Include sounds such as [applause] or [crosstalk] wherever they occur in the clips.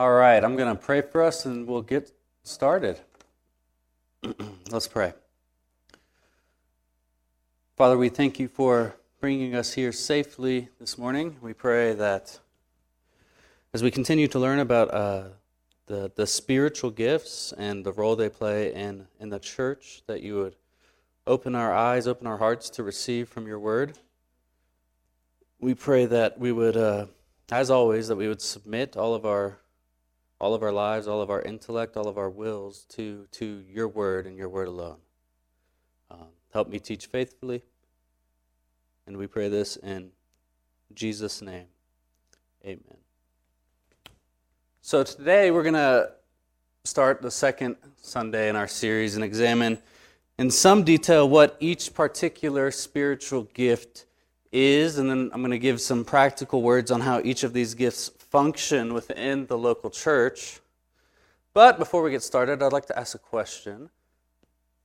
All right, I'm going to pray for us and we'll get started. [clears throat] Let's pray. Father, we thank you for bringing us here safely this morning. We pray that as we continue to learn about uh, the, the spiritual gifts and the role they play in, in the church, that you would open our eyes, open our hearts to receive from your word. We pray that we would, uh, as always, that we would submit all of our all of our lives, all of our intellect, all of our wills to, to your word and your word alone. Um, help me teach faithfully. And we pray this in Jesus' name. Amen. So today we're going to start the second Sunday in our series and examine in some detail what each particular spiritual gift is, and then I'm going to give some practical words on how each of these gifts function within the local church. But before we get started, I'd like to ask a question.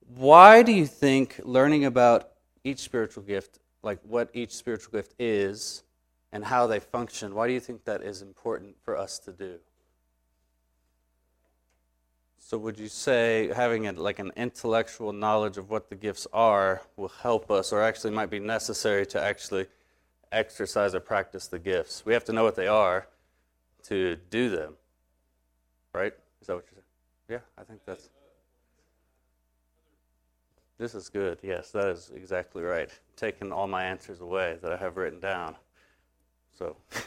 Why do you think learning about each spiritual gift, like what each spiritual gift is and how they function, why do you think that is important for us to do? So, would you say having a, like an intellectual knowledge of what the gifts are will help us, or actually might be necessary to actually exercise or practice the gifts? We have to know what they are to do them, right? Is that what you're saying? Yeah, I think that's. This is good. Yes, that is exactly right. Taking all my answers away that I have written down. So. [laughs]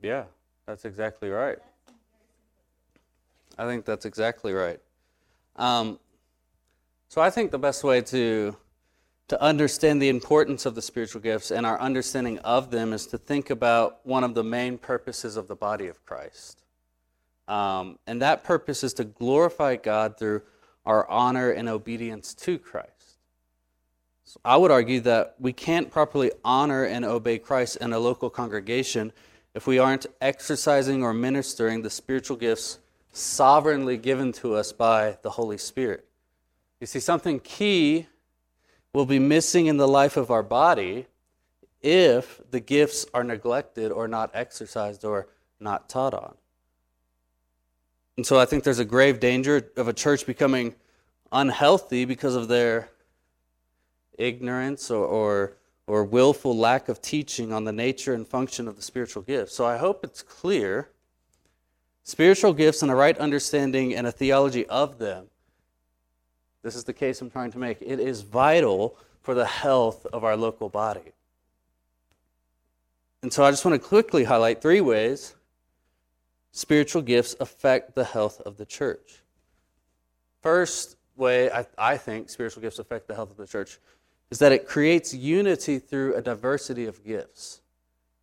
yeah. That's exactly right. I think that's exactly right. Um, so I think the best way to to understand the importance of the spiritual gifts and our understanding of them is to think about one of the main purposes of the body of Christ. Um, and that purpose is to glorify God through our honor and obedience to Christ. So I would argue that we can't properly honor and obey Christ in a local congregation if we aren't exercising or ministering the spiritual gifts sovereignly given to us by the Holy Spirit. You see, something key will be missing in the life of our body if the gifts are neglected or not exercised or not taught on. And so I think there's a grave danger of a church becoming unhealthy because of their ignorance or, or or willful lack of teaching on the nature and function of the spiritual gifts. So I hope it's clear. Spiritual gifts and a right understanding and a theology of them. This is the case I'm trying to make. It is vital for the health of our local body. And so I just want to quickly highlight three ways spiritual gifts affect the health of the church. First way I, I think spiritual gifts affect the health of the church is that it creates unity through a diversity of gifts,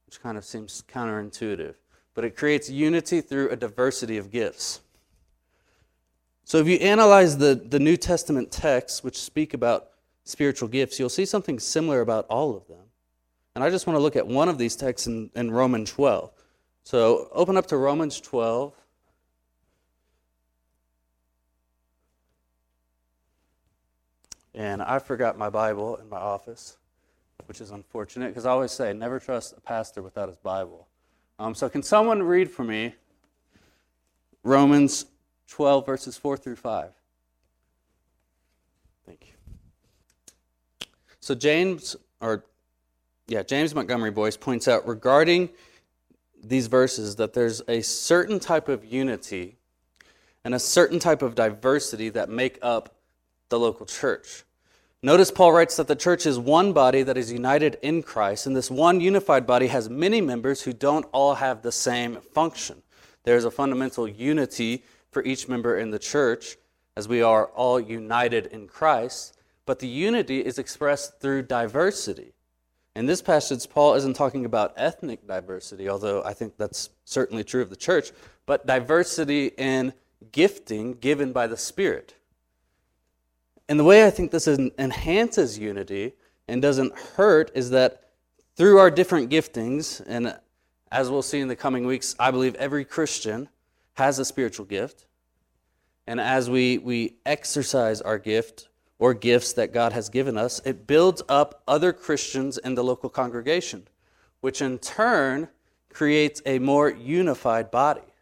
which kind of seems counterintuitive. But it creates unity through a diversity of gifts. So if you analyze the, the New Testament texts which speak about spiritual gifts, you'll see something similar about all of them. And I just want to look at one of these texts in, in Romans 12. So open up to Romans 12. And I forgot my Bible in my office, which is unfortunate because I always say, never trust a pastor without his Bible. Um, so, can someone read for me Romans 12, verses 4 through 5? Thank you. So, James, or yeah, James Montgomery Boice points out regarding these verses that there's a certain type of unity and a certain type of diversity that make up the local church. Notice Paul writes that the church is one body that is united in Christ, and this one unified body has many members who don't all have the same function. There's a fundamental unity for each member in the church, as we are all united in Christ, but the unity is expressed through diversity. In this passage, Paul isn't talking about ethnic diversity, although I think that's certainly true of the church, but diversity in gifting given by the Spirit. And the way I think this enhances unity and doesn't hurt is that through our different giftings, and as we'll see in the coming weeks, I believe every Christian has a spiritual gift. And as we, we exercise our gift or gifts that God has given us, it builds up other Christians in the local congregation, which in turn creates a more unified body.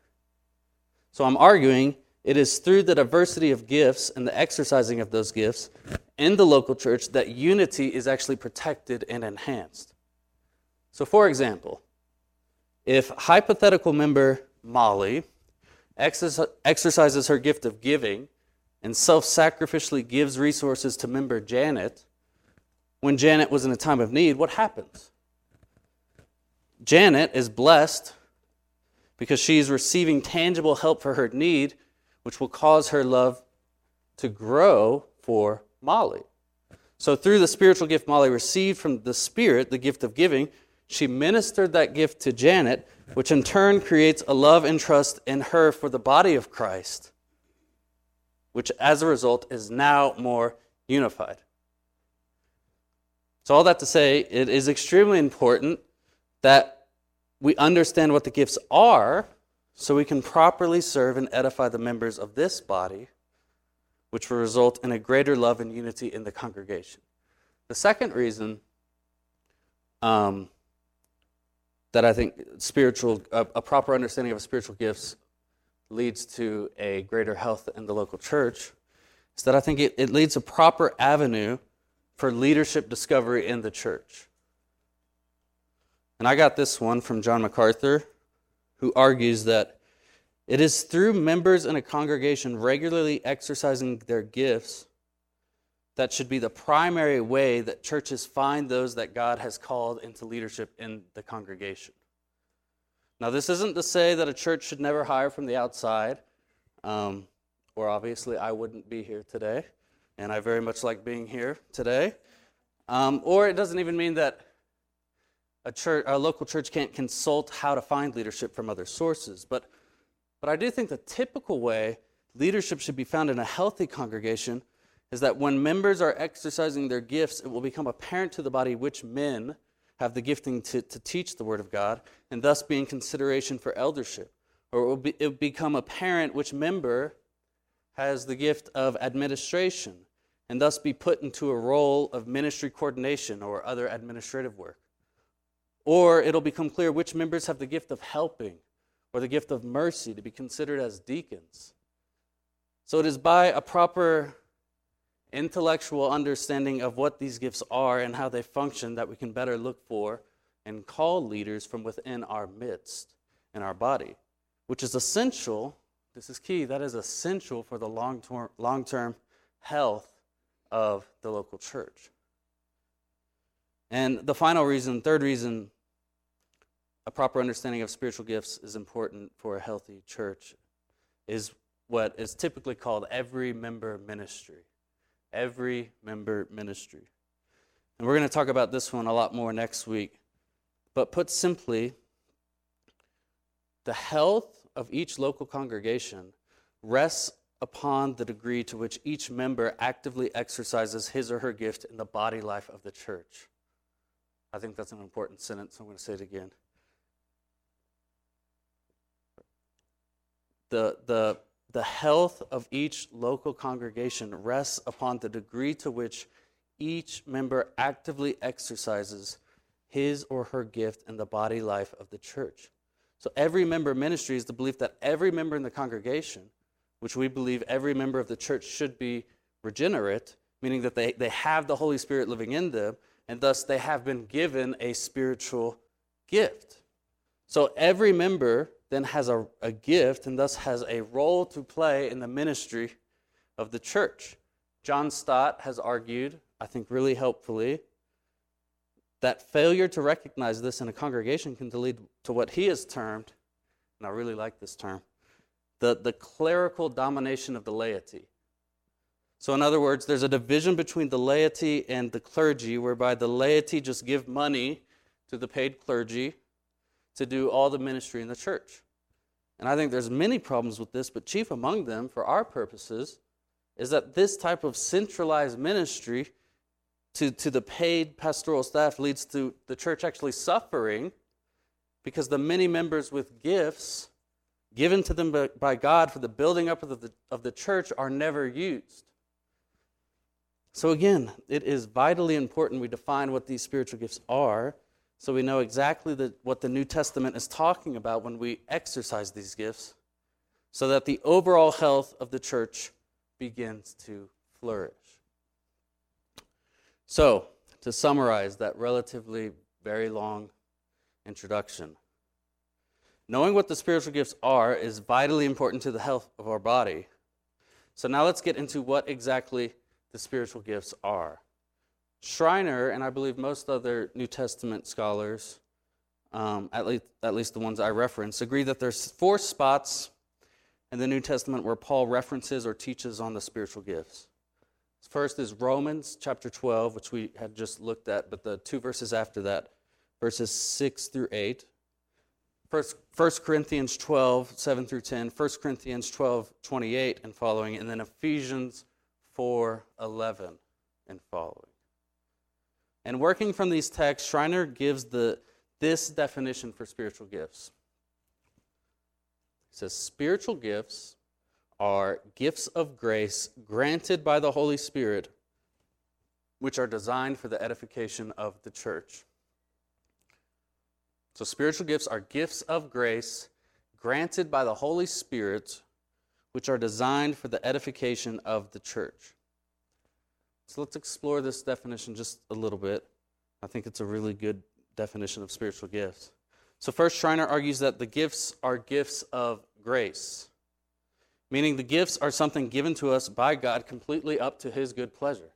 So I'm arguing it is through the diversity of gifts and the exercising of those gifts in the local church that unity is actually protected and enhanced. So, for example, if hypothetical member Molly exercises her gift of giving and self sacrificially gives resources to member Janet when Janet was in a time of need, what happens? Janet is blessed because she is receiving tangible help for her need, which will cause her love to grow for Molly. So, through the spiritual gift Molly received from the Spirit, the gift of giving, she ministered that gift to Janet, which in turn creates a love and trust in her for the body of Christ, which as a result is now more unified. So, all that to say, it is extremely important that we understand what the gifts are so we can properly serve and edify the members of this body, which will result in a greater love and unity in the congregation. The second reason um, that I think spiritual, a, a proper understanding of spiritual gifts leads to a greater health in the local church is that I think it, it leads a proper avenue for leadership discovery in the church. And I got this one from John MacArthur, who argues that it is through members in a congregation regularly exercising their gifts that should be the primary way that churches find those that God has called into leadership in the congregation. Now, this isn't to say that a church should never hire from the outside, um, or obviously I wouldn't be here today, and I very much like being here today. Um, or it doesn't even mean that a, church, a local church can't consult how to find leadership from other sources. But, but I do think the typical way leadership should be found in a healthy congregation is that when members are exercising their gifts, it will become apparent to the body which men have the gifting to, to teach the Word of God, and thus be in consideration for eldership. Or it will, be, it will become apparent which member has the gift of administration, and thus be put into a role of ministry coordination or other administrative work. Or it'll become clear which members have the gift of helping or the gift of mercy to be considered as deacons. So it is by a proper intellectual understanding of what these gifts are and how they function that we can better look for and call leaders from within our midst in our body, which is essential. This is key. That is essential for the long term, long term health of the local church. And the final reason, third reason, a proper understanding of spiritual gifts is important for a healthy church is what is typically called every member ministry every member ministry. And we're going to talk about this one a lot more next week. But put simply, the health of each local congregation rests upon the degree to which each member actively exercises his or her gift in the body life of the church. I think that's an important sentence. I'm going to say it again. The, the the health of each local congregation rests upon the degree to which each member actively exercises his or her gift in the body life of the church. So, every member ministry is the belief that every member in the congregation, which we believe every member of the church should be regenerate, meaning that they, they have the Holy Spirit living in them, and thus they have been given a spiritual gift. So, every member then has a, a gift and thus has a role to play in the ministry of the church. John Stott has argued, I think really helpfully, that failure to recognize this in a congregation can lead to what he has termed, and I really like this term, the, the clerical domination of the laity. So, in other words, there's a division between the laity and the clergy, whereby the laity just give money to the paid clergy to do all the ministry in the church. And I think there's many problems with this, but chief among them, for our purposes, is that this type of centralized ministry to, to the paid pastoral staff leads to the church actually suffering because the many members with gifts given to them by, God for the building up of the, of the church are never used. So, again, it is vitally important we define what these spiritual gifts are So we know exactly the, what the New Testament is talking about when we exercise these gifts, so that the overall health of the church begins to flourish. So, to summarize that relatively very long introduction, knowing what the spiritual gifts are is vitally important to the health of our body. So, now let's get into what exactly the spiritual gifts are. Schreiner, and I believe most other New Testament scholars, um, at, least, at least the ones I reference, agree that there's four spots in the New Testament where Paul references or teaches on the spiritual gifts. First is Romans chapter 12, which we had just looked at, but the two verses after that, verses 6 through 8. First, 1 Corinthians 12, 7 through 10, 1 Corinthians 12, 28 and following, and then Ephesians 4, 11 and following. And working from these texts, Schreiner gives the, this definition for spiritual gifts. He says, Spiritual gifts are gifts of grace granted by the Holy Spirit, which are designed for the edification of the church. So, spiritual gifts are gifts of grace granted by the Holy Spirit, which are designed for the edification of the church. So let's explore this definition just a little bit. I think it's a really good definition of spiritual gifts. So, first, Schreiner argues that the gifts are gifts of grace, meaning the gifts are something given to us by God completely up to his good pleasure.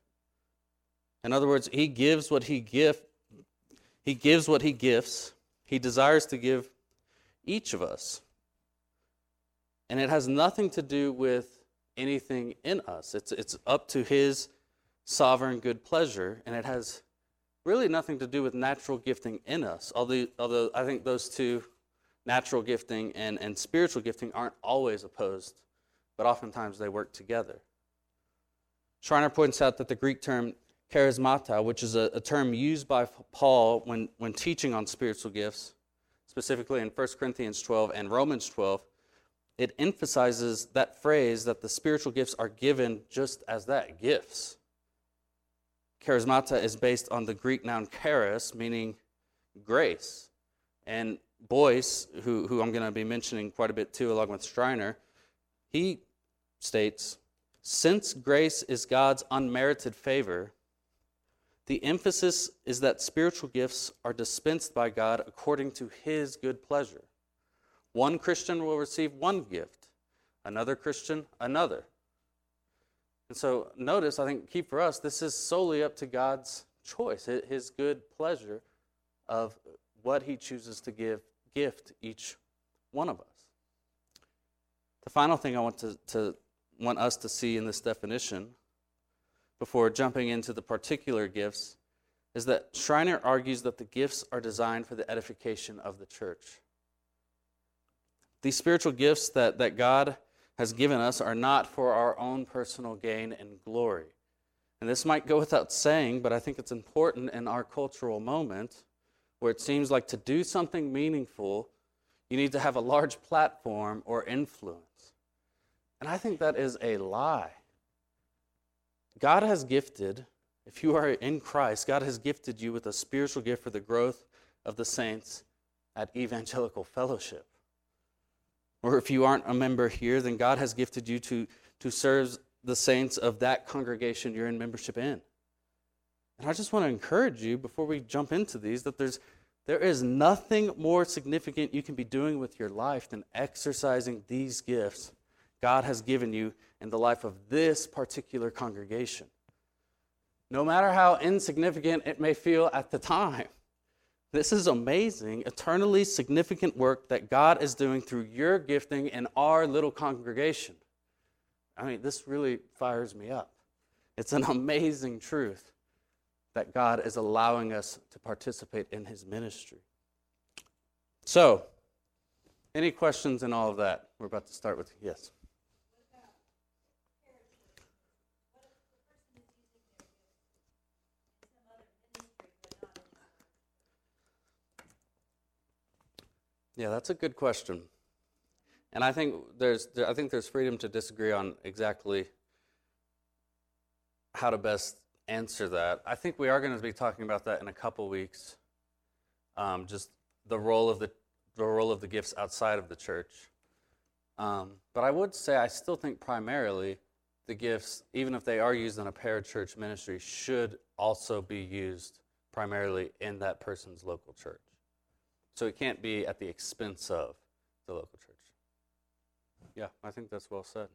In other words, he gives what he gift he gives what he gifts. He desires to give each of us. And it has nothing to do with anything in us. It's, it's up to his sovereign good pleasure, and it has really nothing to do with natural gifting in us. Although, although I think those two, natural gifting and, and spiritual gifting, aren't always opposed, but oftentimes they work together. Schreiner points out that the Greek term charismata, which is a, a term used by Paul when, when teaching on spiritual gifts, specifically in 1 Corinthians 12 and Romans 12, it emphasizes that phrase that the spiritual gifts are given just as that gifts. Charismata is based on the Greek noun charis, meaning grace. And Boice, who, who I'm going to be mentioning quite a bit too, along with Schreiner, he states Since grace is God's unmerited favor, the emphasis is that spiritual gifts are dispensed by God according to his good pleasure. One Christian will receive one gift, another Christian, another. And so notice, I think, key for us, this is solely up to God's choice, his good pleasure of what he chooses to give gift each one of us. The final thing I want to, to want us to see in this definition before jumping into the particular gifts is that Schreiner argues that the gifts are designed for the edification of the church. These spiritual gifts that, that God has given us are not for our own personal gain and glory. And this might go without saying, but I think it's important in our cultural moment where it seems like to do something meaningful, you need to have a large platform or influence. And I think that is a lie. God has gifted, if you are in Christ, God has gifted you with a spiritual gift for the growth of the saints at Evangelical Fellowship. Or if you aren't a member here, then God has gifted you to, to serve the saints of that congregation you're in membership in. And I just want to encourage you before we jump into these that there's there is nothing more significant you can be doing with your life than exercising these gifts God has given you in the life of this particular congregation. No matter how insignificant it may feel at the time. This is amazing, eternally significant work that God is doing through your gifting in our little congregation. I mean, this really fires me up. It's an [laughs] amazing truth that God is allowing us to participate in his ministry. So, any questions in all of that? We're about to start with yes. Yeah, that's a good question. And I think there's I think there's freedom to disagree on exactly how to best answer that. I think we are going to be talking about that in a couple weeks. um, just the role of the, the role of the gifts outside of the church. Um, but I would say I still think primarily the gifts, even if they are used in a parachurch ministry, should also be used primarily in that person's local church. So it can't be at the expense of the local church. Yeah, I think that's well said.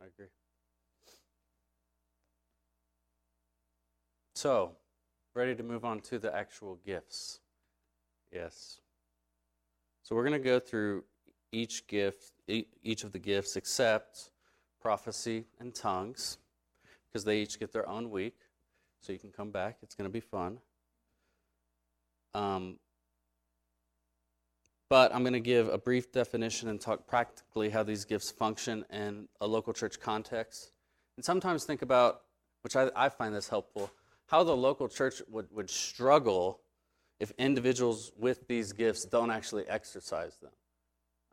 I agree. So, ready to move on to the actual gifts. Yes. So we're going to go through each gift, each of the gifts, except prophecy and tongues, because they each get their own week. So you can come back. It's going to be fun. Um, but I'm going to give a brief definition and talk practically how these gifts function in a local church context. And sometimes think about, which I, I find this helpful, how the local church would, would struggle if individuals with these gifts don't actually exercise them.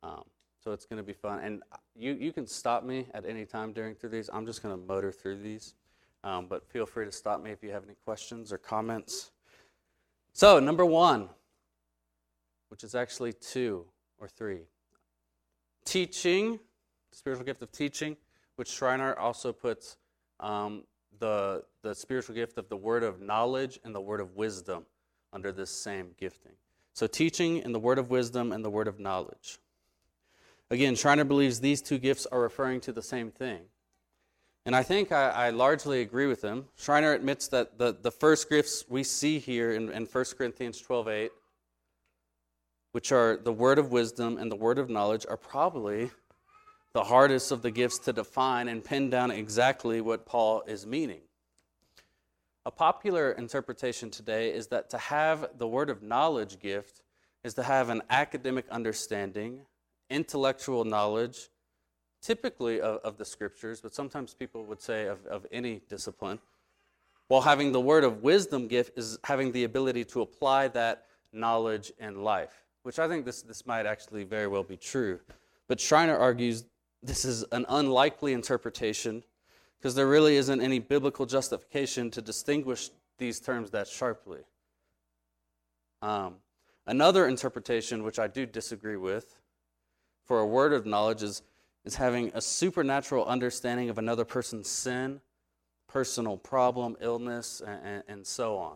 Um, so it's going to be fun. And you, you can stop me at any time during through these. I'm just going to motor through these. Um, but feel free to stop me if you have any questions or comments. So, number one, which is actually two or three teaching, spiritual gift of teaching, which Schreiner also puts um, the, the spiritual gift of the word of knowledge and the word of wisdom under this same gifting. So, teaching and the word of wisdom and the word of knowledge. Again, Schreiner believes these two gifts are referring to the same thing. And I think I, I, largely agree with him. Schreiner admits that the, the first gifts we see here in, in 1 Corinthians 12 8, which are the word of wisdom and the word of knowledge, are probably the hardest of the gifts to define and pin down exactly what Paul is meaning. A popular interpretation today is that to have the word of knowledge gift is to have an academic understanding, intellectual knowledge, typically of, of, the scriptures, but sometimes people would say of, of any discipline. While having the word of wisdom gift is having the ability to apply that knowledge in life, which I think this, this might actually very well be true. But Schreiner argues this is an unlikely interpretation because there really isn't any biblical justification to distinguish these terms that sharply. Um, another interpretation, which I do disagree with, for a word of knowledge is, is having a supernatural understanding of another person's sin, personal problem, illness, and, and so on.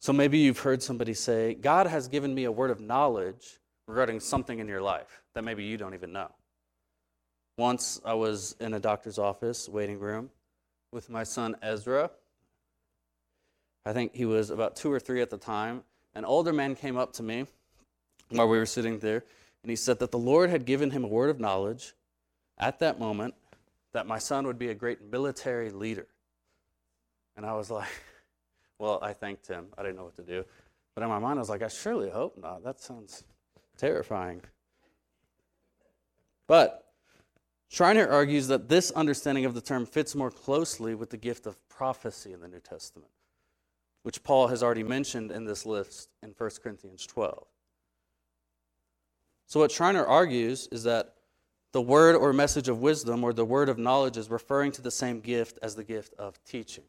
So maybe you've heard somebody say, God has given me a word of knowledge regarding something in your life that maybe you don't even know. Once I was in a doctor's office, waiting room, with my son Ezra. I think he was about two or three at the time. An older man came up to me while we were sitting there, and he said that the Lord had given him a word of knowledge at that moment that my son would be a great military leader. And I was like, well, I thanked him. I didn't know what to do. But in my mind, I was like, I surely hope not. That sounds terrifying. But Schreiner argues that this understanding of the term fits more closely with the gift of prophecy in the New Testament, which Paul has already mentioned in this list in 1 Corinthians 12. So, what Schreiner argues is that the word or message of wisdom or the word of knowledge is referring to the same gift as the gift of teaching.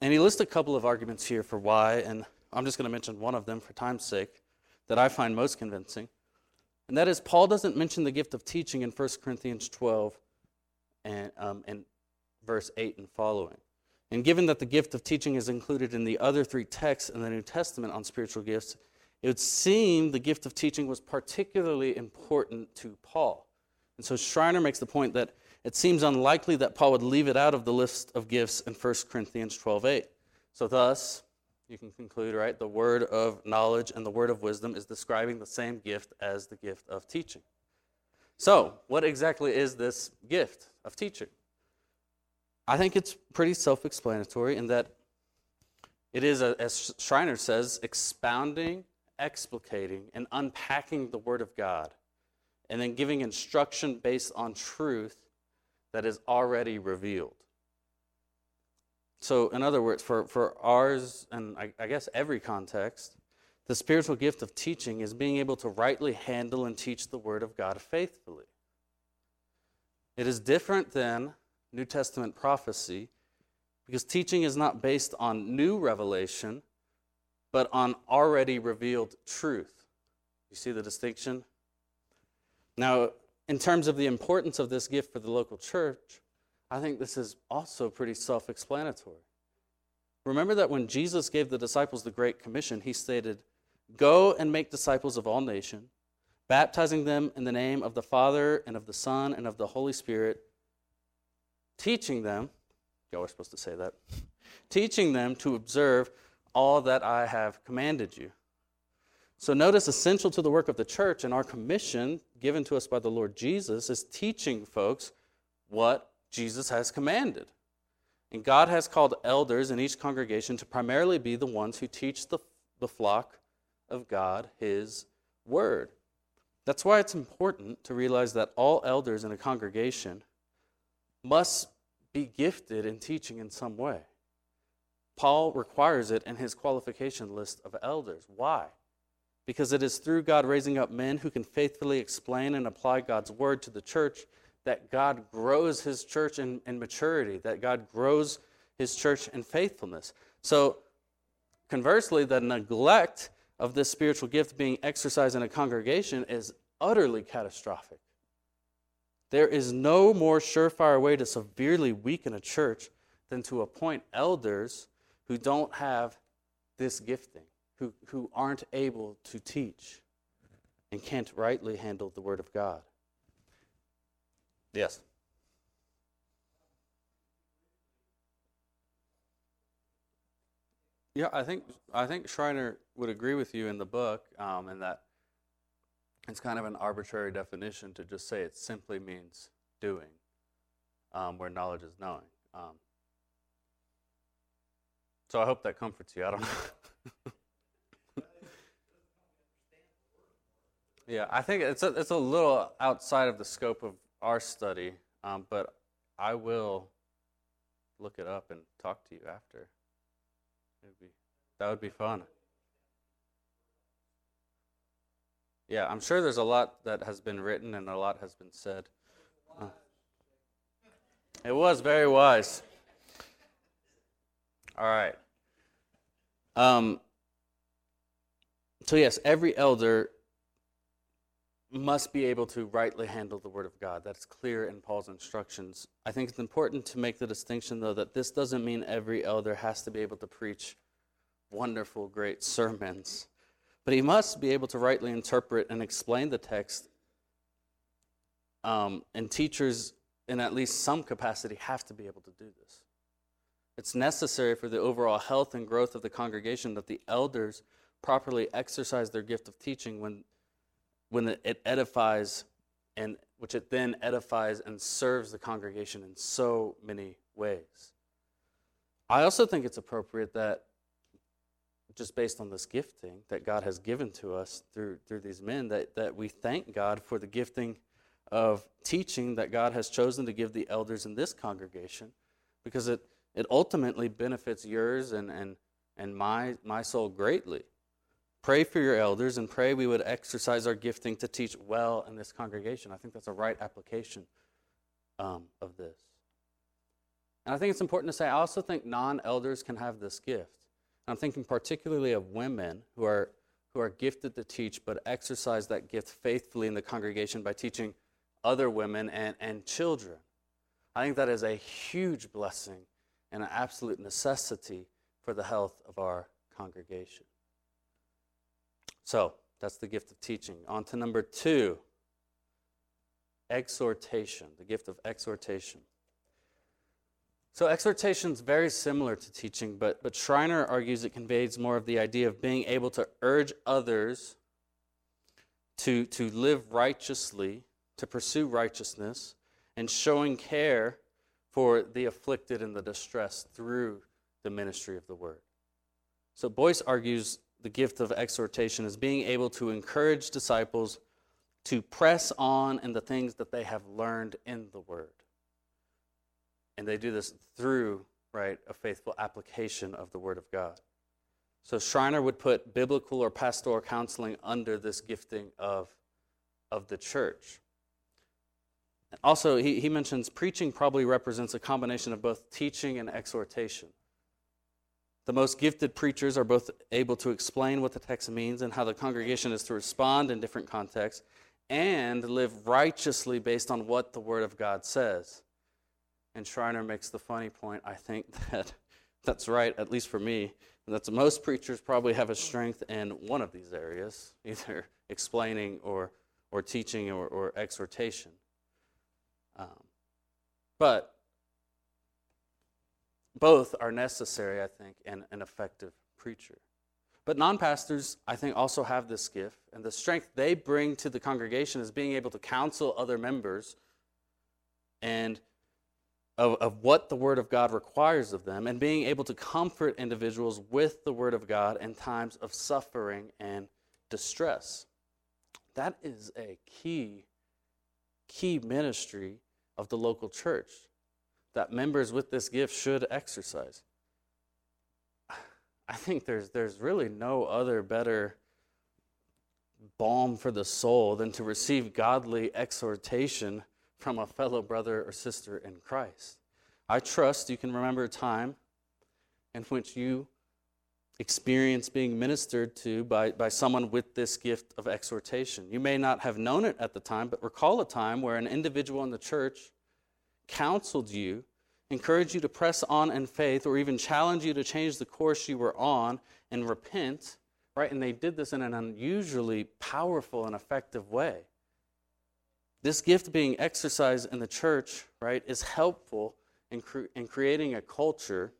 And he lists a couple of arguments here for why, and I'm just going to mention one of them for time's sake that I find most convincing. And that is, Paul doesn't mention the gift of teaching in 1 Corinthians 12 and, um, and verse 8 and following. And given that the gift of teaching is included in the other three texts in the New Testament on spiritual gifts, it would seem the gift of teaching was particularly important to Paul. And so Schreiner makes the point that it seems unlikely that Paul would leave it out of the list of gifts in 1 Corinthians 12:8. So thus, you can conclude, right? The word of knowledge and the word of wisdom is describing the same gift as the gift of teaching. So, what exactly is this gift of teaching? I think it's pretty self explanatory in that it is, as Schreiner says, expounding, explicating, and unpacking the Word of God, and then giving instruction based on truth that is already revealed. So, in other words, for, for ours, and I, I guess every context, the spiritual gift of teaching is being able to rightly handle and teach the Word of God faithfully. It is different than New Testament prophecy because teaching is not based on new revelation, but on already revealed truth. You see the distinction? Now, in terms of the importance of this gift for the local church, I think this is also pretty self explanatory. Remember that when Jesus gave the disciples the Great Commission, he stated, Go and make disciples of all nations, baptizing them in the name of the Father and of the Son and of the Holy Spirit, teaching them, y'all are supposed to say that, teaching them to observe all that I have commanded you. So notice essential to the work of the church and our commission given to us by the Lord Jesus is teaching folks what Jesus has commanded. And God has called elders in each congregation to primarily be the ones who teach the, the flock of God his word. That's why it's important to realize that all elders in a congregation must be gifted in teaching in some way. Paul requires it in his qualification list of elders. Why? Because it is through God raising up men who can faithfully explain and apply God's word to the church that God grows his church in, in maturity, that God grows his church in faithfulness. So, conversely, the neglect of this spiritual gift being exercised in a congregation is utterly catastrophic. There is no more surefire way to severely weaken a church than to appoint elders who don't have this gifting, who, who aren't able to teach and can't rightly handle the Word of God. Yes. Yeah, I think I think Schreiner would agree with you in the book, um, in that it's kind of an arbitrary definition to just say it simply means doing, um, where knowledge is knowing. Um, so I hope that comforts you. I don't know. [laughs] yeah, I think it's a, it's a little outside of the scope of our study, um, but I will look it up and talk to you after. Be, that would be fun. Yeah, I'm sure there's a lot that has been written and a lot has been said. Uh, it was very wise. All right. Um, so, yes, every elder must be able to rightly handle the Word of God. That's clear in Paul's instructions. I think it's important to make the distinction, though, that this doesn't mean every elder has to be able to preach wonderful, great sermons, but he must be able to rightly interpret and explain the text. Um, and teachers, in at least some capacity, have to be able to do this. It's necessary for the overall health and growth of the congregation that the elders properly exercise their gift of teaching when when it edifies and which it then edifies and serves the congregation in so many ways. I also think it's appropriate that just based on this gifting that God has given to us through through these men that, that we thank God for the gifting of teaching that God has chosen to give the elders in this congregation because it, it ultimately benefits yours and, and, and my, my soul greatly. Pray for your elders and pray we would exercise our gifting to teach well in this congregation. I think that's a right application um, of this. And I think it's important to say, I also think non elders can have this gift. I'm thinking particularly of women who are, who are gifted to teach, but exercise that gift faithfully in the congregation by teaching other women and, and children. I think that is a huge blessing and an absolute necessity for the health of our congregation. So that's the gift of teaching. On to number two exhortation, the gift of exhortation. So, exhortation is very similar to teaching, but, but Schreiner argues it conveys more of the idea of being able to urge others to, to live righteously, to pursue righteousness, and showing care for the afflicted and the distressed through the ministry of the word. So, Boice argues the gift of exhortation is being able to encourage disciples to press on in the things that they have learned in the Word. And they do this through, right, a faithful application of the Word of God. So Schreiner would put biblical or pastoral counseling under this gifting of, of the church. Also, he, he mentions preaching probably represents a combination of both teaching and exhortation. The most gifted preachers are both able to explain what the text means and how the congregation is to respond in different contexts and live righteously based on what the Word of God says. And Schreiner makes the funny point, I think, [laughs] that that's right, at least for me, that most preachers probably have a strength in one of these areas, [laughs] either explaining or, or teaching or, or exhortation. Um, but both are necessary, I think, in an effective preacher. But non pastors, I think, also have this gift, and the strength they bring to the congregation is being able to counsel other members and of, of what the Word of God requires of them, and being able to comfort individuals with the Word of God in times of suffering and distress. That is a key, key ministry of the local church that members with this gift should exercise. I think there's, there's really no other better balm for the soul than to receive godly exhortation from a fellow brother or sister in Christ. I trust you can remember a time in which you experienced being ministered to by, by someone with this gift of exhortation. You may not have known it at the time, but recall a time where an individual in the church counseled you, encouraged you to press on in faith, or even challenged you to change the course you were on and repent, right? And they did this in an unusually powerful and effective way. This gift being exercised in the church, right, is helpful in, cre- in creating a culture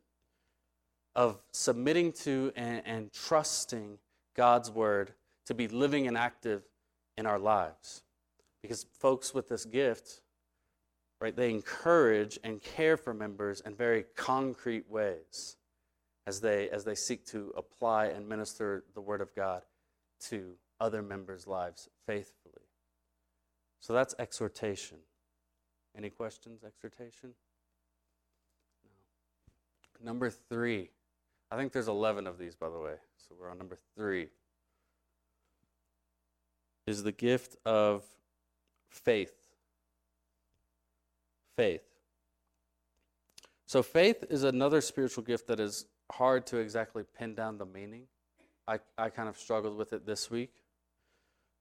of submitting to and, and trusting God's word to be living and active in our lives. Because folks with this gift, right, they encourage and care for members in very concrete ways as they as they seek to apply and minister the word of God to other members' lives faithfully. So that's exhortation. Any questions, exhortation? No. Number three. I think there's 11 of these, by the way. So we're on number three. Is the gift of faith faith. So, faith is another spiritual gift that is hard to exactly pin down the meaning. I, I kind of struggled with it this week.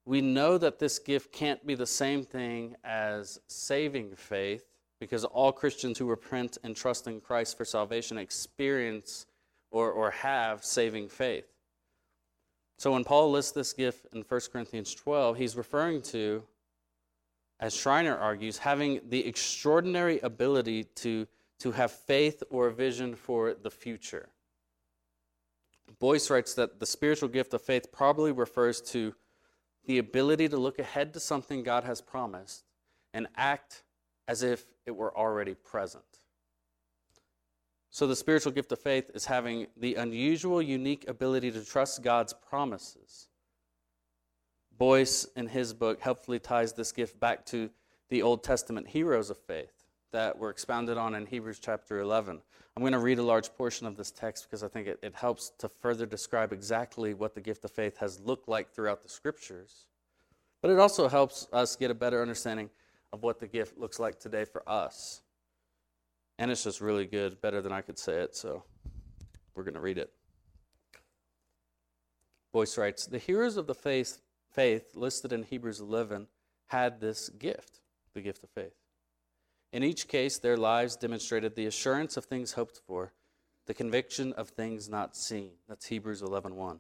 We know that this gift can't be the same thing as saving faith because all Christians who repent and trust in Christ for salvation experience or, or have saving faith. So when Paul lists this gift in 1 Corinthians 12, he's referring to as Schreiner argues, having the extraordinary ability to, to have faith or a vision for the future. Boice writes that the spiritual gift of faith probably refers to the ability to look ahead to something God has promised and act as if it were already present. So, the spiritual gift of faith is having the unusual, unique ability to trust God's promises Boice, in his book, helpfully ties this gift back to the Old Testament heroes of faith that were expounded on in Hebrews chapter 11. I'm going to read a large portion of this text because I think it, it helps to further describe exactly what the gift of faith has looked like throughout the scriptures. But it also helps us get a better understanding of what the gift looks like today for us. And it's just really good, better than I could say it, so we're going to read it. Boice writes The heroes of the faith faith listed in Hebrews 11 had this gift, the gift of faith. In each case, their lives demonstrated the assurance of things hoped for, the conviction of things not seen. That's Hebrews 11:1. 1.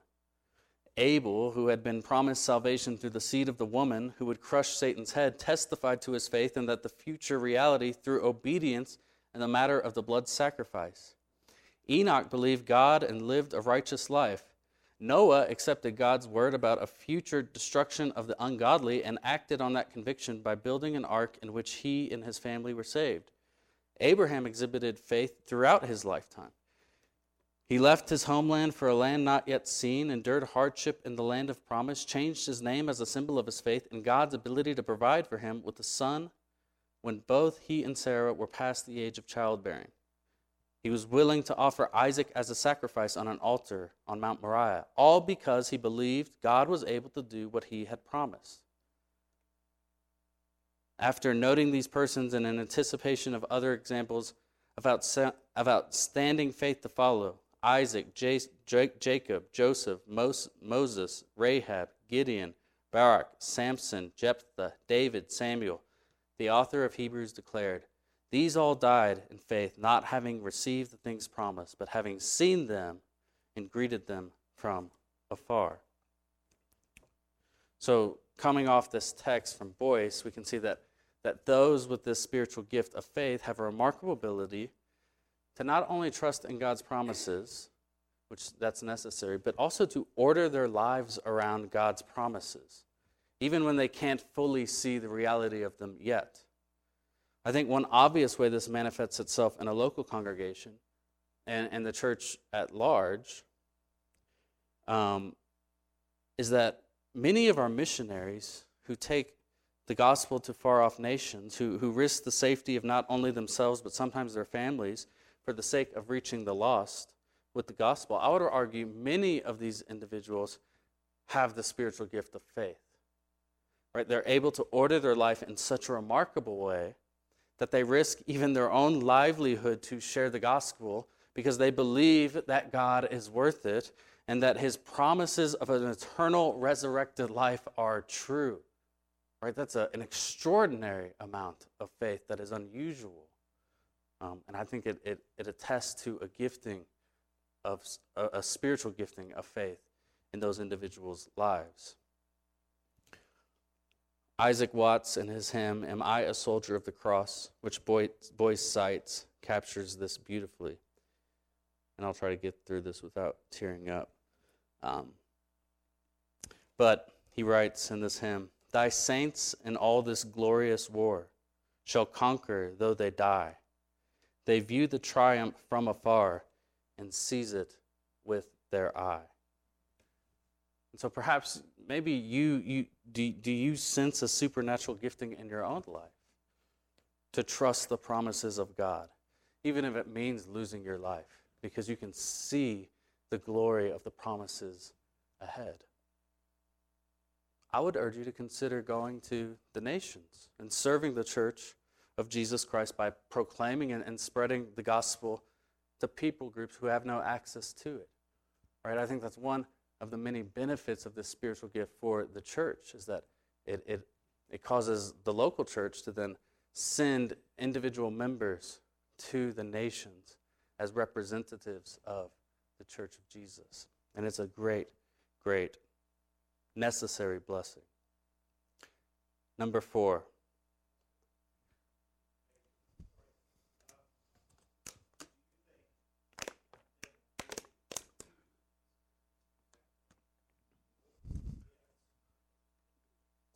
Abel, who had been promised salvation through the seed of the woman who would crush Satan's head, testified to his faith and that the future reality through obedience in the matter of the blood sacrifice. Enoch believed God and lived a righteous life. Noah accepted God's word about a future destruction of the ungodly and acted on that conviction by building an ark in which he and his family were saved. Abraham exhibited faith throughout his lifetime. He left his homeland for a land not yet seen, endured hardship in the land of promise, changed his name as a symbol of his faith and God's ability to provide for him with a son when both he and Sarah were past the age of childbearing. He was willing to offer Isaac as a sacrifice on an altar on Mount Moriah, all because he believed God was able to do what he had promised. After noting these persons and in anticipation of other examples of, outstanding faith to follow, Isaac, Jacob, Joseph, Moses, Rahab, Gideon, Barak, Samson, Jephthah, David, Samuel. The author of Hebrews declared, These all died in faith, not having received the things promised, but having seen them and greeted them from afar. So, coming off this text from Boice, we can see that, that those with this spiritual gift of faith have a remarkable ability to not only trust in God's promises, which that's necessary, but also to order their lives around God's promises, even when they can't fully see the reality of them yet. I think one obvious way this manifests itself in a local congregation and, and the church at large um, is that many of our missionaries who take the gospel to far off nations, who, who risk the safety of not only themselves but sometimes their families for the sake of reaching the lost with the gospel, I would argue many of these individuals have the spiritual gift of faith. Right? They're able to order their life in such a remarkable way that they risk even their own livelihood to share the gospel because they believe that God is worth it and that his promises of an eternal resurrected life are true. Right? That's a, an extraordinary amount of faith that is unusual. Um, and I think it, it, it, attests to a gifting of a, a spiritual gifting of faith in those individuals' lives. Isaac Watts in his hymn, Am I a Soldier of the Cross, which Boice cites, captures this beautifully. And I'll try to get through this without tearing up. Um, but he writes in this hymn, Thy saints in all this glorious war shall conquer though they die. They view the triumph from afar and seize it with their eye. And so perhaps maybe you, you do, do you sense a supernatural gifting in your own life to trust the promises of God, even if it means losing your life, because you can see the glory of the promises ahead. I would urge you to consider going to the nations and serving the church of Jesus Christ by proclaiming and, and spreading the gospel to people groups who have no access to it. Right? I think that's one of the many benefits of this spiritual gift for the church is that it, it, it causes the local church to then send individual members to the nations as representatives of the church of Jesus. And it's a great, great, necessary blessing. Number four,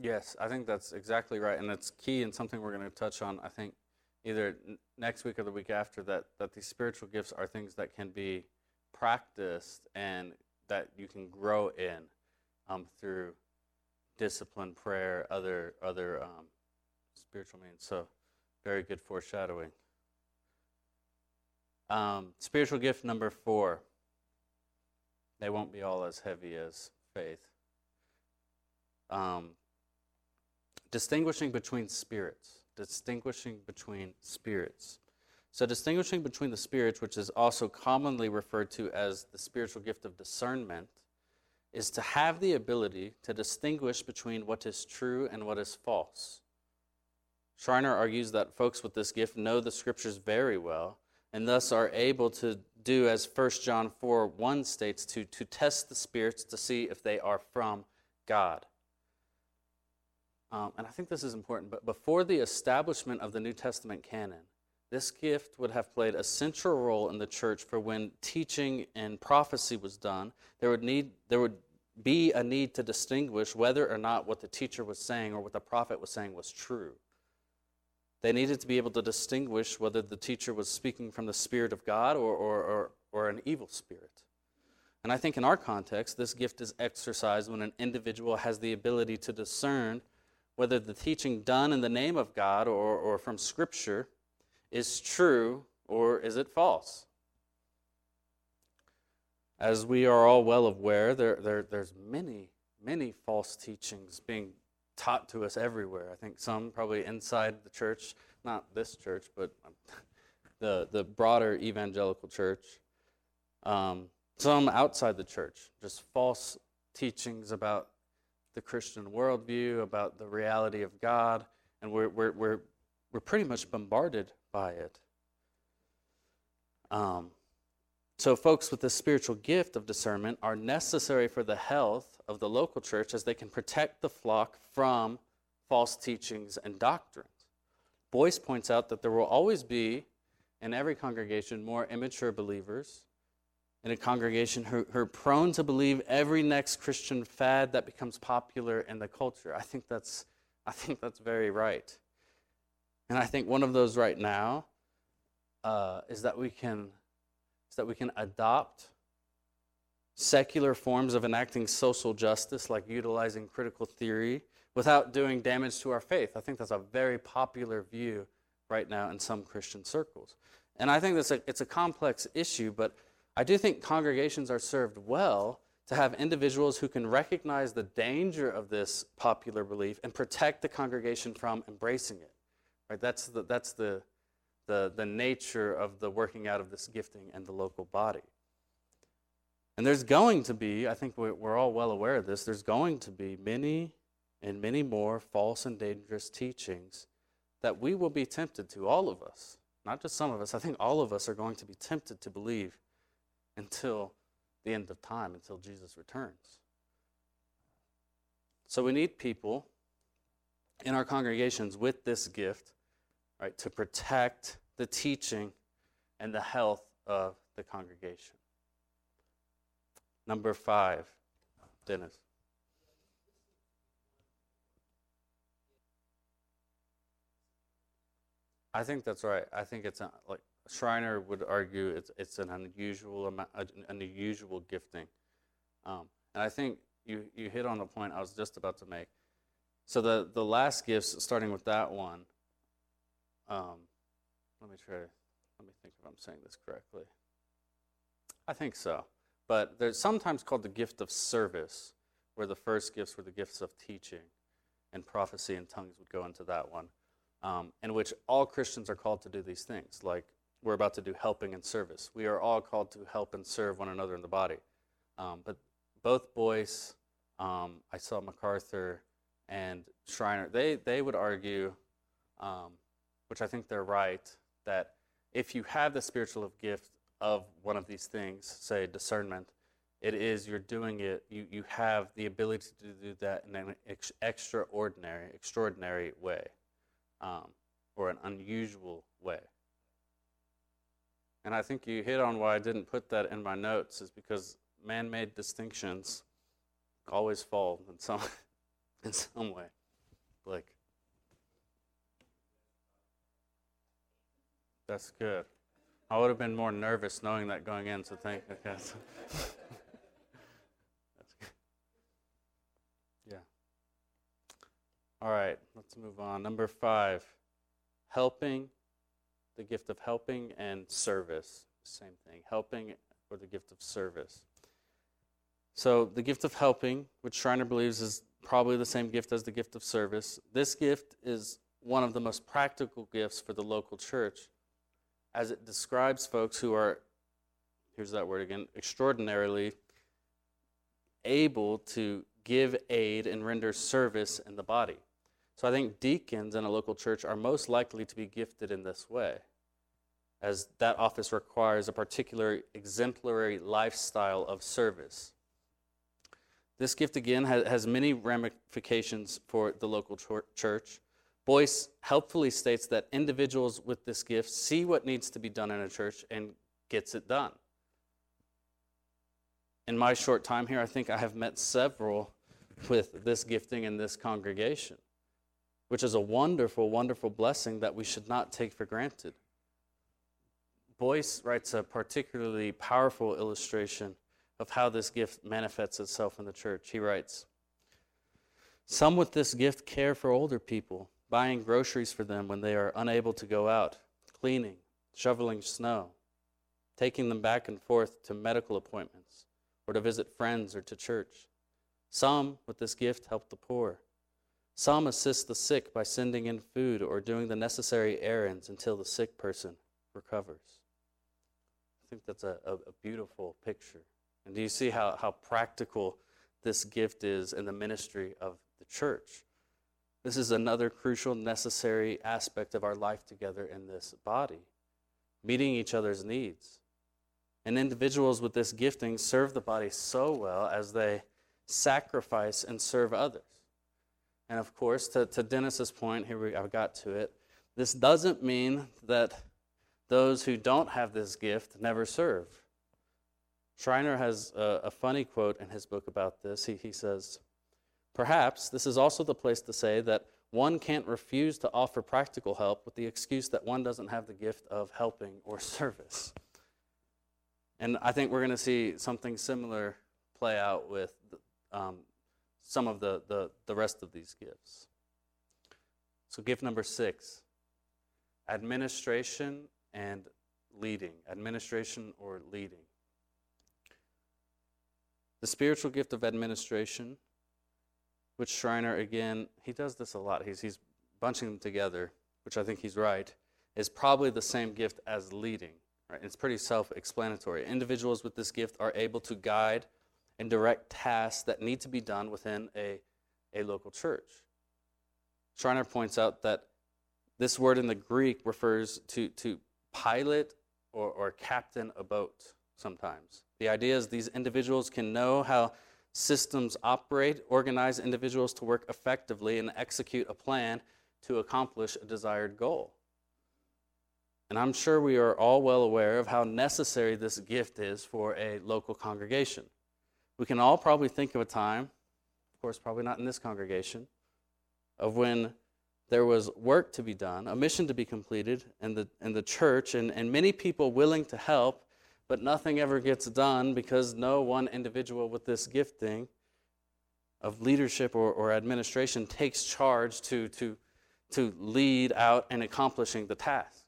Yes, I think that's exactly right, and it's key and something we're going to touch on. I think either next week or the week after that that these spiritual gifts are things that can be practiced and that you can grow in um, through discipline, prayer, other other um, spiritual means. So, very good foreshadowing. Um, spiritual gift number four. They won't be all as heavy as faith. Um, distinguishing between spirits. Distinguishing between spirits. So, distinguishing between the spirits, which is also commonly referred to as the spiritual gift of discernment, is to have the ability to distinguish between what is true and what is false. Schreiner argues that folks with this gift know the scriptures very well and thus are able to do as 1 John 4 1 states to, to test the spirits to see if they are from God. Um, and I think this is important, but before the establishment of the New Testament canon, this gift would have played a central role in the church for when teaching and prophecy was done. There would, need, there would be a need to distinguish whether or not what the teacher was saying or what the prophet was saying was true. They needed to be able to distinguish whether the teacher was speaking from the Spirit of God or, or, or, or an evil spirit. And I think in our context, this gift is exercised when an individual has the ability to discern whether the teaching done in the name of God or, or from Scripture is true or is it false. As we are all well aware, there, there, there's many, many false teachings being taught to us everywhere. I think some probably inside the church, not this church, but [laughs] the, the broader evangelical church. Um, some outside the church, just false teachings about the Christian worldview, about the reality of God, and we're, we're, we're, we're pretty much bombarded by it. Um, so, folks with the spiritual gift of discernment are necessary for the health of the local church as they can protect the flock from false teachings and doctrines. Boice points out that there will always be, in every congregation, more immature believers in a congregation who, who are prone to believe every next Christian fad that becomes popular in the culture. I think that's, I think that's very right. And I think one of those right now uh, is that we can is that we can adopt secular forms of enacting social justice, like utilizing critical theory, without doing damage to our faith. I think that's a very popular view right now in some Christian circles. And I think that's a, it's a complex issue, but I do think congregations are served well to have individuals who can recognize the danger of this popular belief and protect the congregation from embracing it. Right? That's the, that's the, the, the nature of the working out of this gifting and the local body. And there's going to be, I think we're all well aware of this, there's going to be many and many more false and dangerous teachings that we will be tempted to, all of us, not just some of us. I think all of us are going to be tempted to believe until the end of time, until Jesus returns. So we need people in our congregations with this gift, right, to protect the teaching and the health of the congregation. Number five, Dennis. I think that's right. I think it's like Schreiner would argue it's, it's an unusual an unusual gifting. Um, and I think you, you hit on the point I was just about to make. So the, the last gifts, starting with that one, um, let me try, to let me think if I'm saying this correctly. I think so. But they're sometimes called the gift of service, where the first gifts were the gifts of teaching, and prophecy and tongues would go into that one, um, in which all Christians are called to do these things, like we're about to do helping and service. We are all called to help and serve one another in the body. Um, but both Boice, um, I saw MacArthur, and Schreiner, they, they would argue, um, which I think they're right, that if you have the spiritual gift of one of these things, say discernment, it is you're doing it, you, you have the ability to do that in an ex- extraordinary, extraordinary way, um, or an unusual way. And I think you hit on why I didn't put that in my notes is because man-made distinctions always fall in some [laughs] in some way. Like That's good. I would have been more nervous knowing that going in, so thank you. [laughs] Okay. Good. Yeah. All right, let's move on. Number five, helping the gift of helping and service. Same thing. Helping or the gift of service. So, the gift of helping, which Schreiner believes is probably the same gift as the gift of service, this gift is one of the most practical gifts for the local church as it describes folks who are, here's that word again, extraordinarily able to give aid and render service in the body. So I think deacons in a local church are most likely to be gifted in this way, as that office requires a particular exemplary lifestyle of service. This gift, again, has many ramifications for the local church. Boice helpfully states that individuals with this gift see what needs to be done in a church and gets it done. In my short time here, I think I have met several with this gifting in this congregation which is a wonderful, wonderful blessing that we should not take for granted. Boice writes a particularly powerful illustration of how this gift manifests itself in the church. He writes Some with this gift care for older people, buying groceries for them when they are unable to go out, cleaning, shoveling snow, taking them back and forth to medical appointments or to visit friends or to church. Some with this gift help the poor some assist the sick by sending in food or doing the necessary errands until the sick person recovers. I think that's a, a, a beautiful picture. And do you see how, how practical this gift is in the ministry of the church? This is another crucial, necessary aspect of our life together in this body, meeting each other's needs. And individuals with this gifting serve the body so well as they sacrifice and serve others. And of course, to, to Dennis's point, here we I got to it. This doesn't mean that those who don't have this gift never serve. Schreiner has a, a funny quote in his book about this. He, he says, Perhaps this is also the place to say that one can't refuse to offer practical help with the excuse that one doesn't have the gift of helping or service. And I think we're going to see something similar play out with um, some of the, the, the rest of these gifts. So, gift number six administration and leading. Administration or leading. The spiritual gift of administration, which Schreiner, again, he does this a lot. He's, he's bunching them together, which I think he's right, is probably the same gift as leading. Right? It's pretty self explanatory. Individuals with this gift are able to guide and direct tasks that need to be done within a, a local church. Schreiner points out that this word in the Greek refers to, to pilot or, or captain a boat sometimes. The idea is these individuals can know how systems operate, organize individuals to work effectively, and execute a plan to accomplish a desired goal. And I'm sure we are all well aware of how necessary this gift is for a local congregation. We can all probably think of a time, of course, probably not in this congregation, of when there was work to be done, a mission to be completed in the, in the church, and, and many people willing to help, but nothing ever gets done because no one individual with this gifting of leadership or, or administration takes charge to, to, to lead out in accomplishing the task.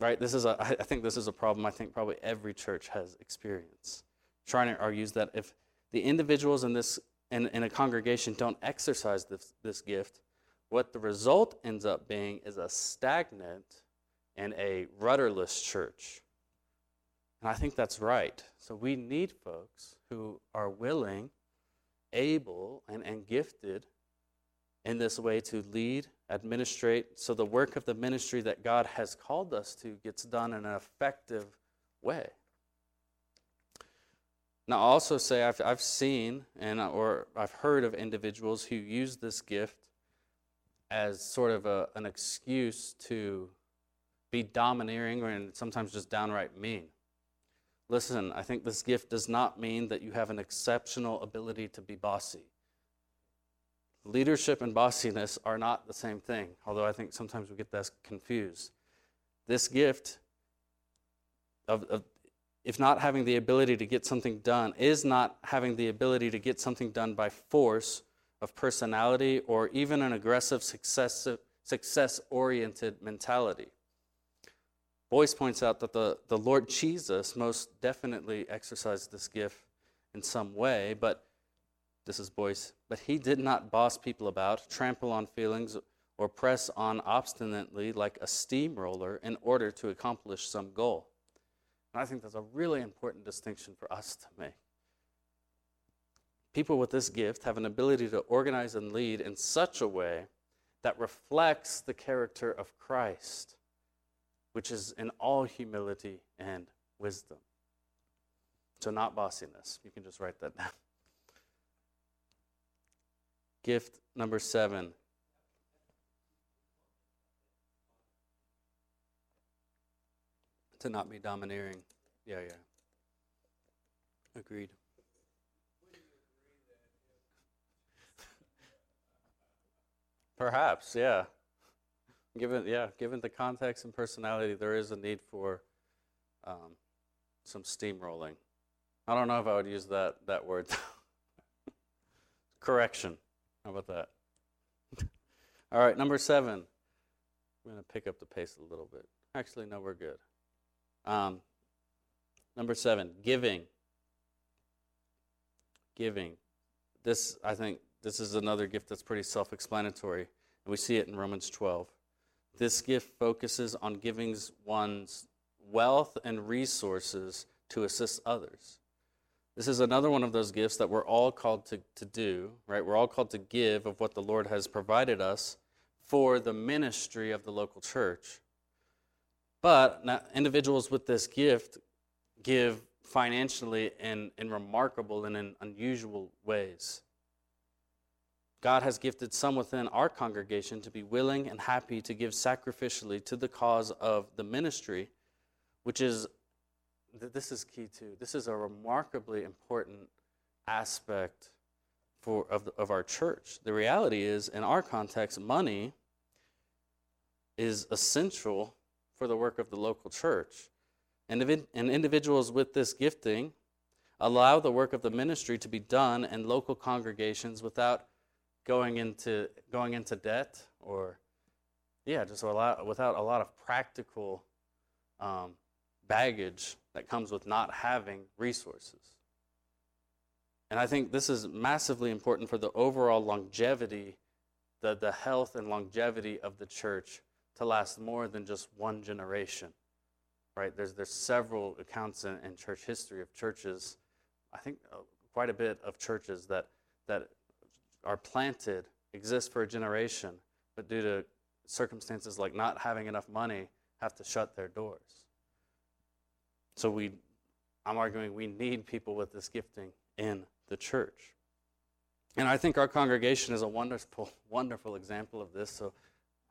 Right? This is a, I think this is a problem I think probably every church has experienced. Schreiner argues that if the individuals in this in, in a congregation don't exercise this, this gift, what the result ends up being is a stagnant and a rudderless church. And I think that's right. So we need folks who are willing, able, and, and gifted in this way to lead, administrate, so the work of the ministry that God has called us to gets done in an effective way. Now, I'll also say I've, I've seen and or I've heard of individuals who use this gift as sort of a, an excuse to be domineering or sometimes just downright mean. Listen, I think this gift does not mean that you have an exceptional ability to be bossy. Leadership and bossiness are not the same thing, although I think sometimes we get that confused. This gift of, of if not having the ability to get something done, is not having the ability to get something done by force of personality or even an aggressive, success oriented mentality. Boice points out that the, the Lord Jesus most definitely exercised this gift in some way, but this is Boice, but he did not boss people about, trample on feelings, or press on obstinately like a steamroller in order to accomplish some goal. And I think that's a really important distinction for us to make. People with this gift have an ability to organize and lead in such a way that reflects the character of Christ, which is in all humility and wisdom. So, not bossiness. You can just write that down. [laughs] Gift number seven. To not be domineering. Yeah, yeah. Agreed. Perhaps, yeah. Given, yeah, given the context and personality, there is a need for um, some steamrolling. I don't know if I would use that that word. [laughs] Correction. How about that? [laughs] All right, number seven. I'm going to pick up the pace a little bit. Actually, no, we're good. Um, number seven, giving. Giving. This, I think, this is another gift that's pretty self explanatory, and we see it in Romans 12. this gift focuses on giving one's wealth and resources to assist others. This is another one of those gifts that we're all called to, to do, right? We're all called to give of what the Lord has provided us for the ministry of the local church. But now, individuals with this gift give financially in, in remarkable and in unusual ways. God has gifted some within our congregation to be willing and happy to give sacrificially to the cause of the ministry, which is, this is key too. This is a remarkably important aspect for, of, of our church. The reality is, in our context, money is essential for the work of the local church. And, and individuals with this gifting allow the work of the ministry to be done in local congregations without going into going into debt or yeah just without a lot of practical um, baggage that comes with not having resources and i think this is massively important for the overall longevity the, the health and longevity of the church to last more than just one generation. Right? There's, there's several accounts in, in church history of churches, I think uh, quite a bit of churches that, that are planted, exist for a generation, but due to circumstances like not having enough money, have to shut their doors. So we, I'm arguing we need people with this gifting in the church. And I think our congregation is a wonderful, [laughs] wonderful example of this. So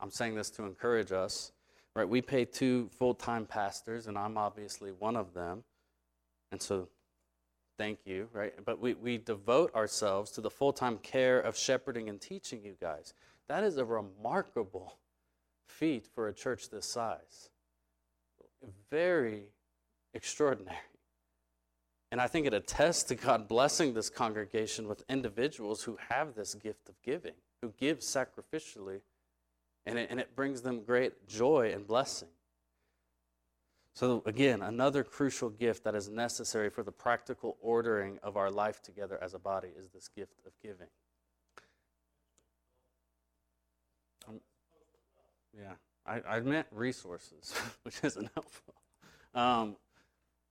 I'm saying this to encourage us. Right? We pay two full time pastors, and I'm obviously one of them. And so thank you, right? But we, we devote ourselves to the full time care of shepherding and teaching you guys. That is a remarkable feat for a church this size. Very extraordinary. And I think it attests to God blessing this congregation with individuals who have this gift of giving, who give sacrificially and it, and it brings them great joy and blessing. So, again, another crucial gift that is necessary for the practical ordering of our life together as a body is this gift of giving. Um, yeah, I, I meant resources, [laughs] which isn't helpful. Um,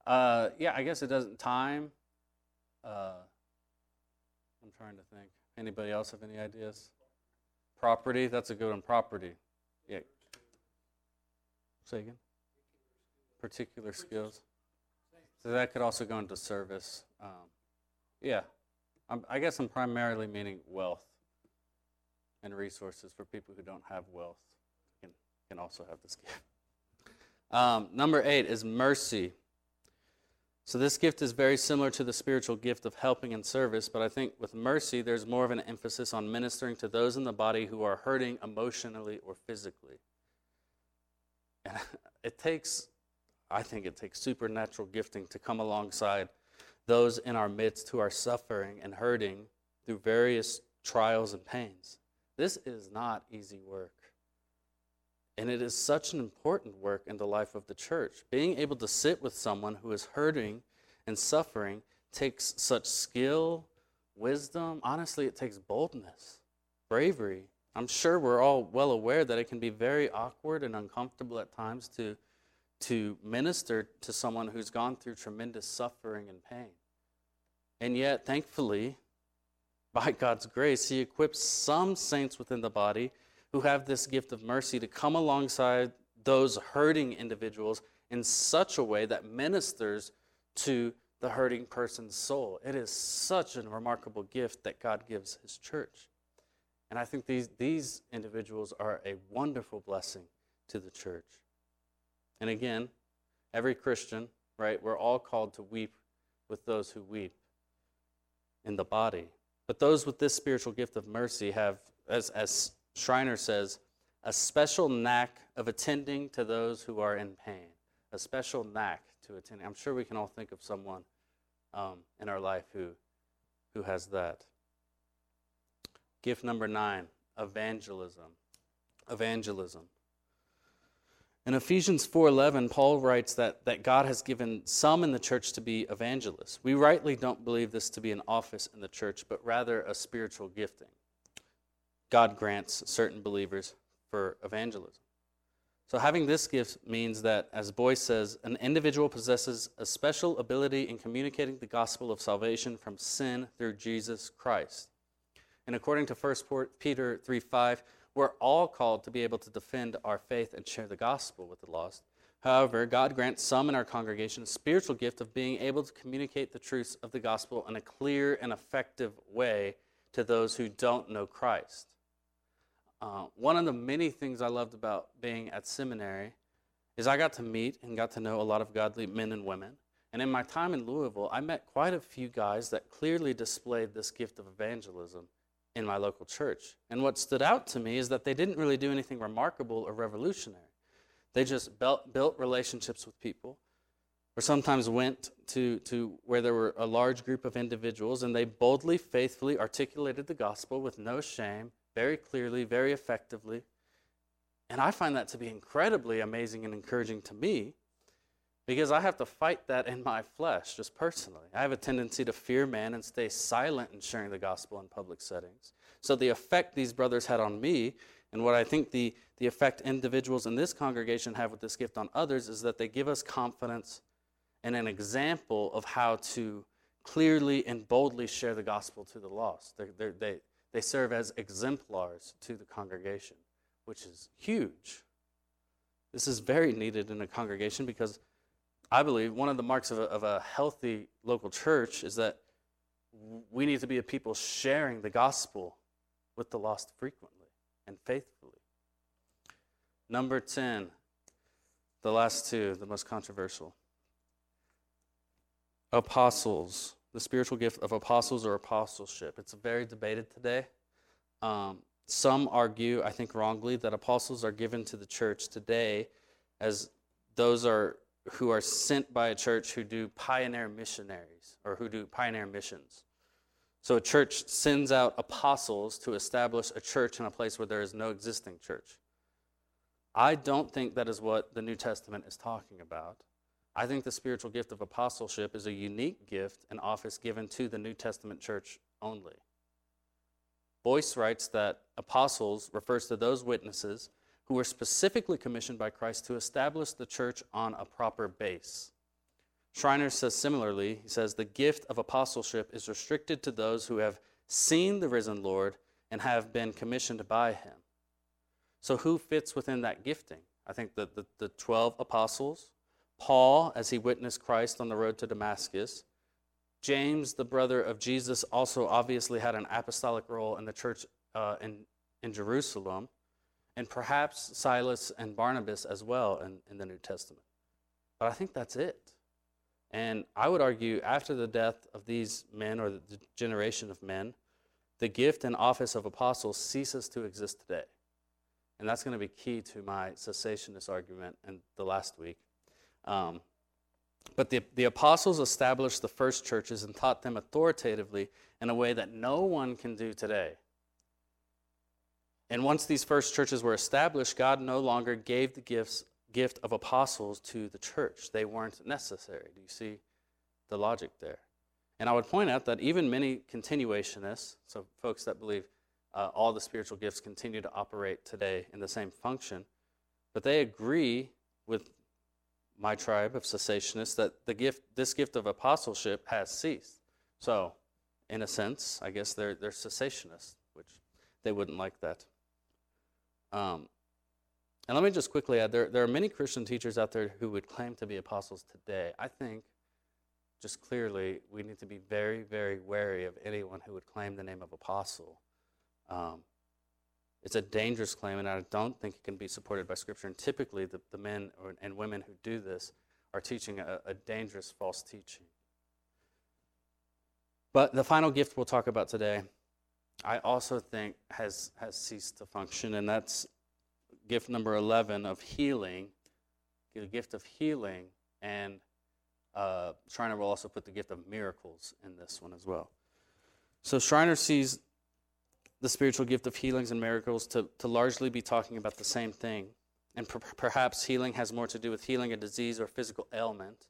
uh, yeah, I guess it doesn't time. Uh, I'm trying to think. Anybody else have any ideas? Property, that's a good one. Property. Yeah. Say again. Particular skills. So that could also go into service. Um, yeah. I'm, I guess I'm primarily meaning wealth and resources for people who don't have wealth can, can also have this gift. [laughs] Um, number eight is mercy. So, this gift is very similar to the spiritual gift of helping and service, but I think with mercy, there's more of an emphasis on ministering to those in the body who are hurting emotionally or physically. And [laughs] it takes, I think it takes supernatural gifting to come alongside those in our midst who are suffering and hurting through various trials and pains. This is not easy work. And it is such an important work in the life of the church. Being able to sit with someone who is hurting and suffering takes such skill, wisdom. Honestly, it takes boldness, bravery. I'm sure we're all well aware that it can be very awkward and uncomfortable at times to, to minister to someone who's gone through tremendous suffering and pain. And yet, thankfully, by God's grace, He equips some saints within the body who have this gift of mercy to come alongside those hurting individuals in such a way that ministers to the hurting person's soul. It is such a remarkable gift that God gives His church. And I think these, these individuals are a wonderful blessing to the church. And again, every Christian, right, we're all called to weep with those who weep in the body. But those with this spiritual gift of mercy have, as, as Schreiner says, a special knack of attending to those who are in pain. A special knack to attending. I'm sure we can all think of someone um, in our life who, who has that. Gift number nine evangelism. Evangelism. In Ephesians 4:11, Paul writes that, that God has given some in the church to be evangelists. We rightly don't believe this to be an office in the church, but rather a spiritual gifting. God grants certain believers for evangelism. So, having this gift means that, as Boice says, an individual possesses a special ability in communicating the gospel of salvation from sin through Jesus Christ. And according to 1 Peter 3 5, we're all called to be able to defend our faith and share the gospel with the lost. However, God grants some in our congregation a spiritual gift of being able to communicate the truths of the gospel in a clear and effective way to those who don't know Christ. Uh, one of the many things I loved about being at seminary is I got to meet and got to know a lot of godly men and women. And in my time in Louisville, I met quite a few guys that clearly displayed this gift of evangelism in my local church. And what stood out to me is that they didn't really do anything remarkable or revolutionary. They just built, built relationships with people, or sometimes went to, to where there were a large group of individuals, and they boldly, faithfully articulated the gospel with no shame very clearly, very effectively. And I find that to be incredibly amazing and encouraging to me because I have to fight that in my flesh, just personally. I have a tendency to fear man and stay silent in sharing the gospel in public settings. So, the effect these brothers had on me, and what I think the, the effect individuals in this congregation have with this gift on others, is that they give us confidence and an example of how to clearly and boldly share the gospel to the lost. They're, they're, they, they serve as exemplars to the congregation, which is huge. This is very needed in a congregation because I believe one of the marks of a, of a healthy local church is that we need to be a people sharing the gospel with the lost frequently and faithfully. Number 10, the last two, the most controversial. Apostles the spiritual gift of apostles or apostleship. It's very debated today. Um, some argue, I think wrongly, that apostles are given to the church today as those are who are sent by a church who do pioneer missionaries or who do pioneer missions. So a church sends out apostles to establish a church in a place where there is no existing church. I don't think that is what the New Testament is talking about. I think the spiritual gift of apostleship is a unique gift and office given to the New Testament church only. Boice writes that apostles refers to those witnesses who were specifically commissioned by Christ to establish the church on a proper base. Schreiner says similarly, he says, the gift of apostleship is restricted to those who have seen the risen Lord and have been commissioned by him. So, who fits within that gifting? I think that the, the 12 apostles, Paul, as he witnessed Christ on the road to Damascus. James, the brother of Jesus, also obviously had an apostolic role in the church uh, in, in Jerusalem, and perhaps Silas and Barnabas as well in, in the New Testament. But I think that's it. And I would argue, after the death of these men or the generation of men, the gift and office of apostles ceases to exist today. And that's going to be key to my cessationist argument in the last week. Um, but the, the apostles established the first churches and taught them authoritatively in a way that no one can do today. And once these first churches were established, God no longer gave the gifts, gift of apostles to the church. They weren't necessary. Do you see the logic there? And I would point out that even many continuationists, so folks that believe uh, all the spiritual gifts continue to operate today in the same function, but they agree with my tribe of cessationists that the gift, this gift of apostleship has ceased. So, in a sense, I guess they're, they're cessationists, which they wouldn't like that. Um, and let me just quickly add there, there are many Christian teachers out there who would claim to be apostles today. I think, just clearly, we need to be very, very wary of anyone who would claim the name of apostle. Um, it's a dangerous claim, and I don't think it can be supported by Scripture. And typically, the, the men or, and women who do this are teaching a, a dangerous false teaching. But the final gift we'll talk about today, I also think has, has ceased to function, and that's gift number 11 of healing, the gift of healing, and uh, Schreiner will also put the gift of miracles in this one as well. So Schreiner sees the spiritual gift of healings and miracles to, to largely be talking about the same thing. And per- perhaps healing has more to do with healing a disease or physical ailment.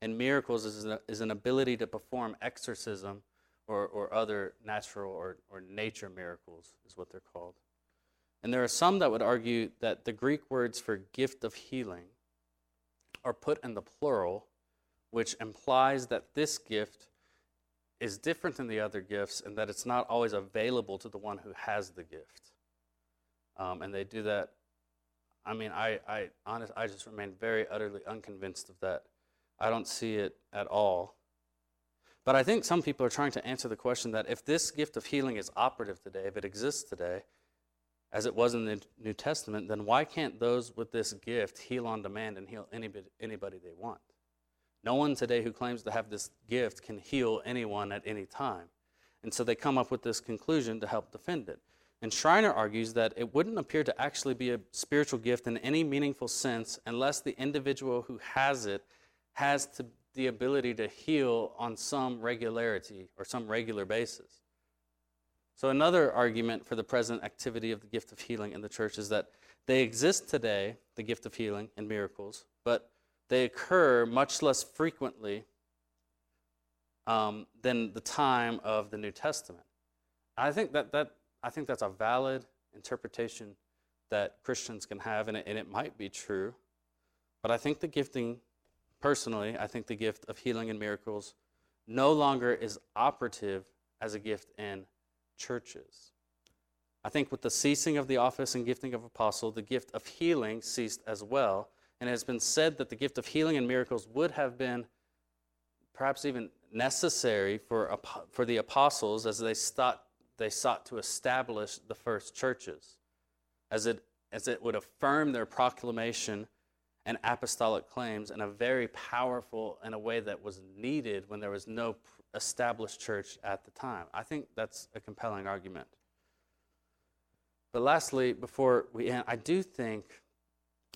And miracles is, a, is an ability to perform exorcism or, or other natural or, or nature miracles, is what they're called. And there are some that would argue that the Greek words for gift of healing are put in the plural, which implies that this gift is different than the other gifts and that it's not always available to the one who has the gift. Um, and they do that. I mean, I, I, honest, I just remain very utterly unconvinced of that. I don't see it at all. But I think some people are trying to answer the question that if this gift of healing is operative today, if it exists today, as it was in the New Testament, then why can't those with this gift heal on demand and heal anybody, anybody they want? No one today who claims to have this gift can heal anyone at any time. And so they come up with this conclusion to help defend it. And Schreiner argues that it wouldn't appear to actually be a spiritual gift in any meaningful sense unless the individual who has it has to, the ability to heal on some regularity or some regular basis. So, another argument for the present activity of the gift of healing in the church is that they exist today, the gift of healing and miracles, but they occur much less frequently um, than the time of the New Testament. I think that, that I think that's a valid interpretation that Christians can have, and it, and it might be true. But I think the gifting, personally, I think the gift of healing and miracles no longer is operative as a gift in churches. I think with the ceasing of the office and gifting of apostle, the gift of healing ceased as well. And it has been said that the gift of healing and miracles would have been perhaps even necessary for, for the apostles as they sought they sought to establish the first churches, as it, as it would affirm their proclamation and apostolic claims in a very powerful in a way that was needed when there was no established church at the time. I think that's a compelling argument. But lastly, before we end, I do think,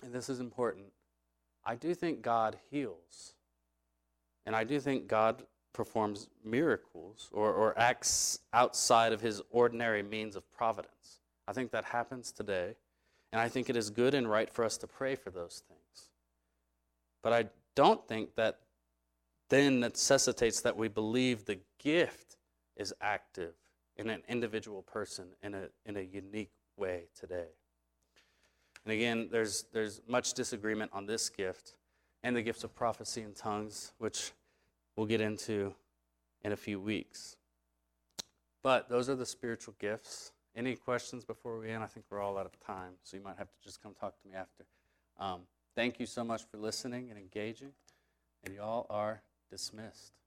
and this is important, I do think God heals. And I do think God performs miracles or, or acts outside of his ordinary means of providence. I think that happens today, and I think it is good and right for us to pray for those things. But I don't think that then necessitates that we believe the gift is active in an individual person in a, in a unique way today. And again, there's, there's much disagreement on this gift and the gifts of prophecy and tongues, which we'll get into in a few weeks. But those are the spiritual gifts. Any questions before we end? I think we're all out of time, so you might have to just come talk to me after. Um, thank you so much for listening and engaging, and y'all are dismissed.